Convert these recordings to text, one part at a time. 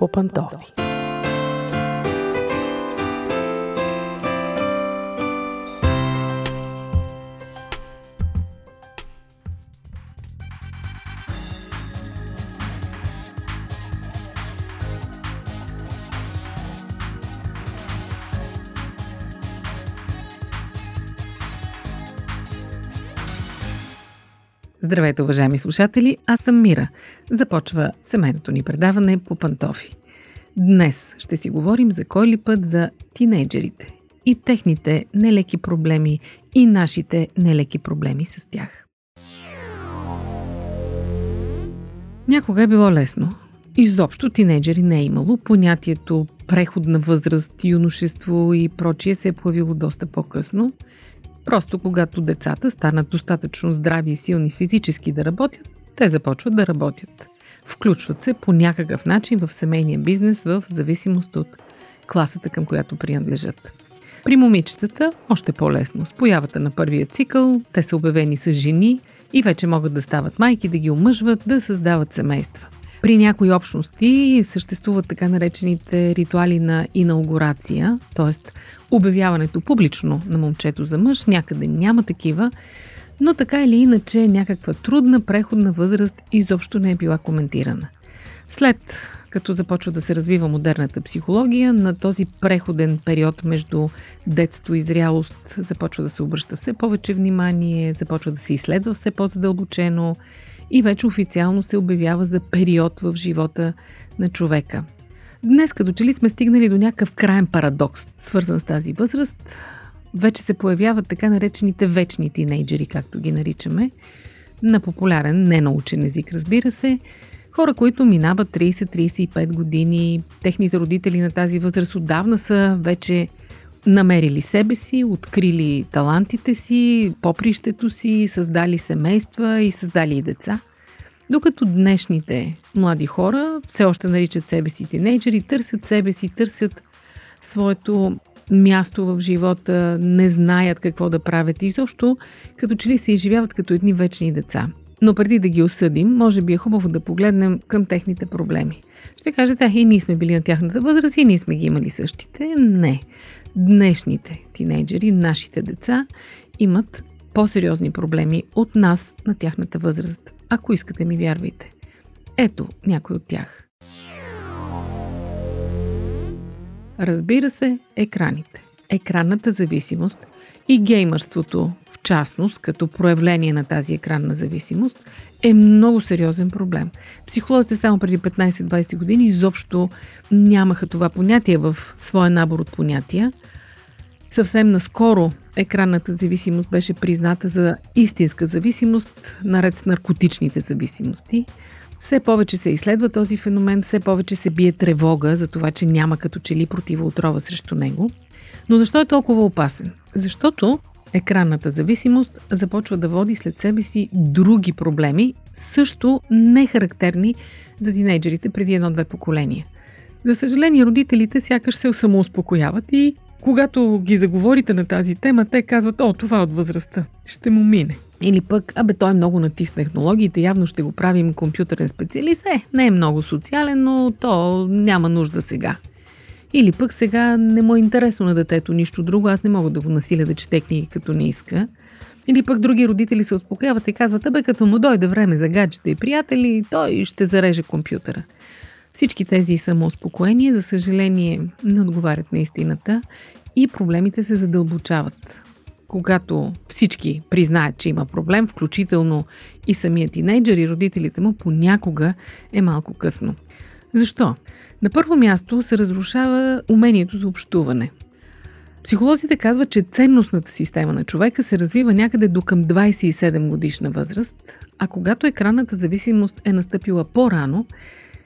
по Здравейте, уважаеми слушатели! Аз съм Мира. Започва семейното ни предаване по пантофи. Днес ще си говорим за кой ли път за тинейджерите и техните нелеки проблеми и нашите нелеки проблеми с тях. Някога е било лесно. Изобщо тинейджери не е имало. Понятието преходна възраст, юношество и прочие се е появило доста по-късно – Просто когато децата станат достатъчно здрави и силни физически да работят, те започват да работят. Включват се по някакъв начин в семейния бизнес в зависимост от класата, към която принадлежат. При момичетата още по-лесно. С появата на първия цикъл, те са обявени с жени и вече могат да стават майки, да ги омъжват, да създават семейства. При някои общности съществуват така наречените ритуали на инаугурация, т.е. обявяването публично на момчето за мъж. Някъде няма такива, но така или иначе някаква трудна преходна възраст изобщо не е била коментирана. След като започва да се развива модерната психология, на този преходен период между детство и зрялост започва да се обръща все повече внимание, започва да се изследва все по-задълбочено и вече официално се обявява за период в живота на човека. Днес като че ли сме стигнали до някакъв крайен парадокс, свързан с тази възраст. Вече се появяват така наречените вечни тинейджери, както ги наричаме, на популярен, ненаучен език, разбира се, хора, които минават 30-35 години, техните родители на тази възраст отдавна са вече намерили себе си, открили талантите си, попрището си, създали семейства и създали и деца. Докато днешните млади хора все още наричат себе си тинейджери, търсят себе си, търсят своето място в живота, не знаят какво да правят и също като че ли се изживяват като едни вечни деца. Но преди да ги осъдим, може би е хубаво да погледнем към техните проблеми. Ще кажете, и ние сме били на тяхната възраст и ние сме ги имали същите. Не днешните тинейджери, нашите деца, имат по-сериозни проблеми от нас на тяхната възраст. Ако искате ми вярвайте. Ето някой от тях. Разбира се, екраните. Екранната зависимост и геймърството в частност, като проявление на тази екранна зависимост, е много сериозен проблем. Психолозите само преди 15-20 години изобщо нямаха това понятие в своя набор от понятия. Съвсем наскоро екранната зависимост беше призната за истинска зависимост, наред с наркотичните зависимости. Все повече се изследва този феномен, все повече се бие тревога за това, че няма като че ли противоотрова срещу него. Но защо е толкова опасен? Защото екранната зависимост започва да води след себе си други проблеми, също не характерни за тинейджерите преди едно-две поколения. За съжаление, родителите сякаш се самоуспокояват и когато ги заговорите на тази тема, те казват, о, това е от възрастта, ще му мине. Или пък, абе, той много натис технологиите, явно ще го правим компютърен специалист. Е, не е много социален, но то няма нужда сега. Или пък сега не му е интересно на детето нищо друго, аз не мога да го насиля да чете книги като не иска. Или пък други родители се успокояват и казват, абе като му дойде време за гаджета и приятели, той ще зареже компютъра. Всички тези самоуспокоения, за съжаление, не отговарят на истината и проблемите се задълбочават. Когато всички признаят, че има проблем, включително и самият тинейджър и родителите му, понякога е малко късно. Защо? На първо място се разрушава умението за общуване. Психолозите казват, че ценностната система на човека се развива някъде до към 27 годишна възраст, а когато екранната зависимост е настъпила по-рано,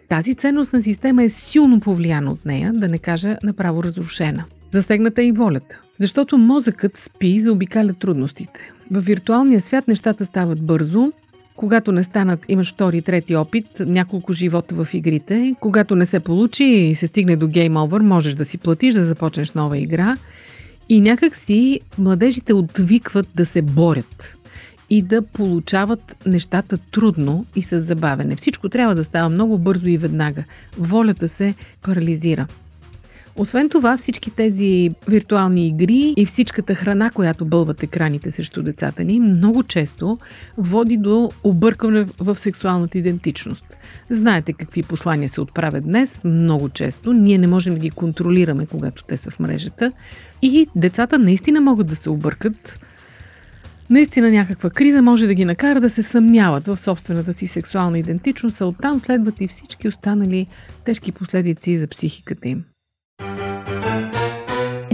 тази ценностна система е силно повлияна от нея, да не кажа направо разрушена. Засегната е и волята. Защото мозъкът спи и заобикаля трудностите. В виртуалния свят нещата стават бързо, когато не станат, имаш втори, трети опит, няколко живота в игрите. Когато не се получи и се стигне до гейм овър, можеш да си платиш, да започнеш нова игра. И някак си младежите отвикват да се борят. и да получават нещата трудно и с забавене. Всичко трябва да става много бързо и веднага. Волята се парализира. Освен това, всички тези виртуални игри и всичката храна, която бълват екраните срещу децата ни, много често води до объркване в сексуалната идентичност. Знаете какви послания се отправят днес, много често. Ние не можем да ги контролираме, когато те са в мрежата. И децата наистина могат да се объркат. Наистина някаква криза може да ги накара да се съмняват в собствената си сексуална идентичност, а оттам следват и всички останали тежки последици за психиката им.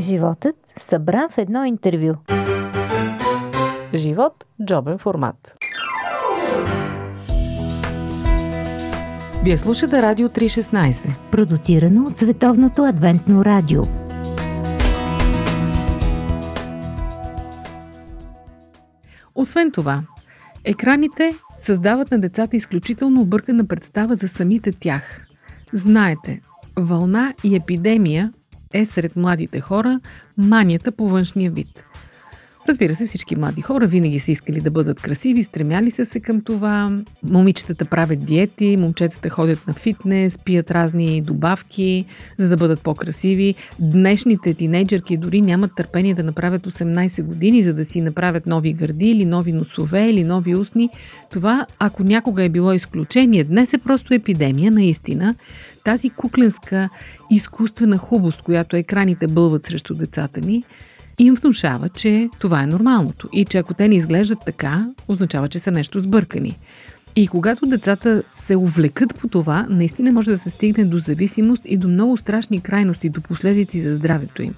Животът събран в едно интервю. Живот – джобен формат. Вие слушате Радио 316. Продуцирано от Световното адвентно радио. Освен това, екраните създават на децата изключително объркана представа за самите тях. Знаете, вълна и епидемия е сред младите хора манията по външния вид. Разбира се, всички млади хора винаги са искали да бъдат красиви, стремяли са се към това. Момичетата правят диети, момчетата ходят на фитнес, пият разни добавки, за да бъдат по-красиви. Днешните тинейджърки дори нямат търпение да направят 18 години, за да си направят нови гърди или нови носове или нови устни. Това, ако някога е било изключение, днес е просто епидемия, наистина. Тази кукленска изкуствена хубост, която екраните бълват срещу децата ни, им внушава, че това е нормалното и че ако те не изглеждат така, означава, че са нещо сбъркани. И когато децата се увлекат по това, наистина може да се стигне до зависимост и до много страшни крайности, до последици за здравето им.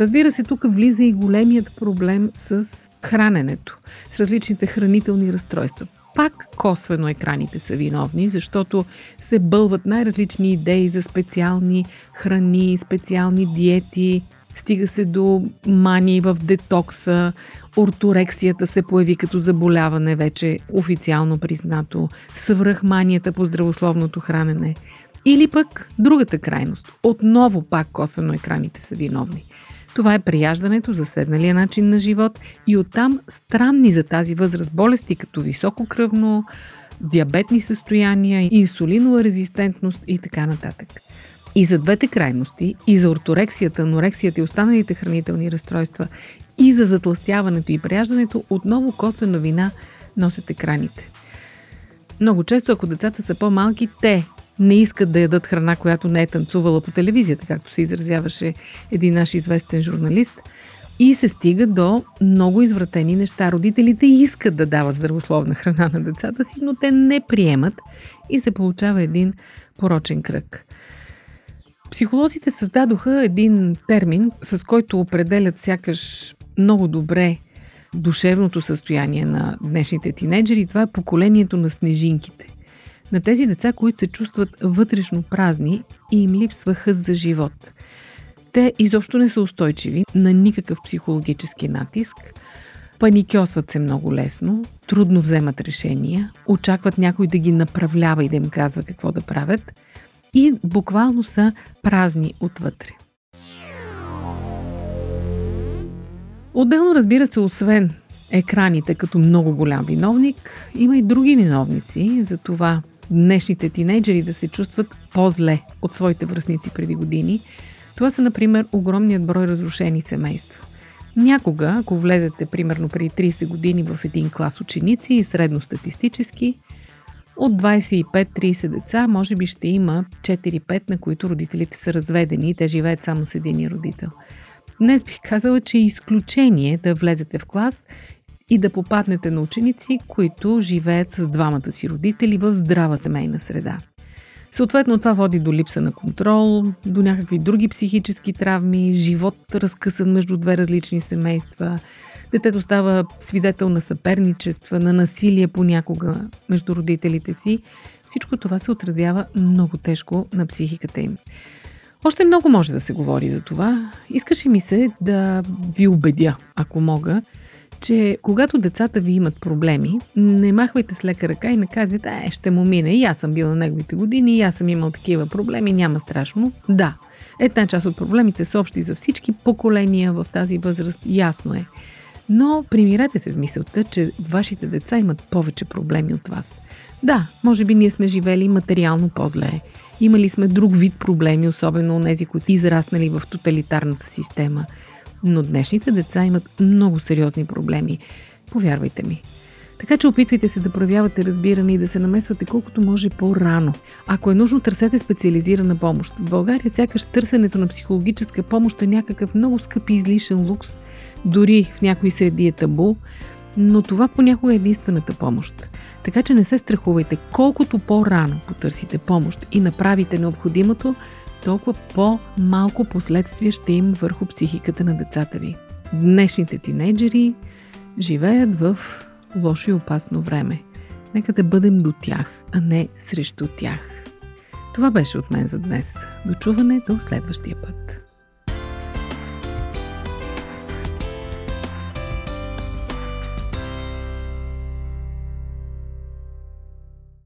Разбира се, тук влиза и големият проблем с храненето, с различните хранителни разстройства. Пак косвено екраните са виновни, защото се бълват най-различни идеи за специални храни, специални диети, Стига се до мани в детокса, орторексията се появи като заболяване, вече официално признато, свръхманията по здравословното хранене. Или пък другата крайност. Отново пак косвено екраните са виновни. Това е прияждането, заседналия начин на живот и оттам странни за тази възраст болести, като висококръвно, диабетни състояния, инсулинова резистентност и така нататък. И за двете крайности, и за орторексията, анорексията и останалите хранителни разстройства, и за затластяването и прияждането, отново косвена вина носят екраните. Много често, ако децата са по-малки, те не искат да ядат храна, която не е танцувала по телевизията, както се изразяваше един наш известен журналист. И се стига до много извратени неща. Родителите искат да дават здравословна храна на децата си, но те не приемат и се получава един порочен кръг. Психолозите създадоха един термин, с който определят сякаш много добре душевното състояние на днешните тинейджери. Това е поколението на снежинките. На тези деца, които се чувстват вътрешно празни и им липсва хъз за живот. Те изобщо не са устойчиви на никакъв психологически натиск, паникьосват се много лесно, трудно вземат решения, очакват някой да ги направлява и да им казва какво да правят – и буквално са празни отвътре. Отделно, разбира се, освен екраните като много голям виновник, има и други виновници за това днешните тинейджери да се чувстват по-зле от своите връзници преди години. Това са, например, огромният брой разрушени семейства. Някога, ако влезете примерно преди 30 години в един клас ученици и средностатистически, от 25-30 деца, може би ще има 4-5, на които родителите са разведени и те живеят само с един родител. Днес бих казала, че е изключение да влезете в клас и да попаднете на ученици, които живеят с двамата си родители в здрава семейна среда. Съответно, това води до липса на контрол, до някакви други психически травми, живот разкъсан между две различни семейства – Детето става свидетел на съперничества, на насилие понякога между родителите си. Всичко това се отразява много тежко на психиката им. Още много може да се говори за това. Искаше ми се да ви убедя, ако мога, че когато децата ви имат проблеми, не махвайте с лека ръка и не казвайте, е, ще му мине. И аз съм бил на неговите години, и аз съм имал такива проблеми, няма страшно. Да, една част от проблемите са общи за всички поколения в тази възраст, ясно е. Но примирете се с мисълта, че вашите деца имат повече проблеми от вас. Да, може би ние сме живели материално по-зле. Имали сме друг вид проблеми, особено тези, които са израснали в тоталитарната система. Но днешните деца имат много сериозни проблеми. Повярвайте ми. Така че опитвайте се да проявявате разбиране и да се намесвате колкото може по-рано. Ако е нужно, търсете специализирана помощ. В България сякаш търсенето на психологическа помощ е някакъв много скъп и излишен лукс, дори в някои среди е табу, но това понякога е единствената помощ. Така че не се страхувайте. Колкото по-рано потърсите помощ и направите необходимото, толкова по-малко последствия ще има върху психиката на децата ви. Днешните тинейджери живеят в лошо и опасно време. Нека да бъдем до тях, а не срещу тях. Това беше от мен за днес. До чуване до следващия път.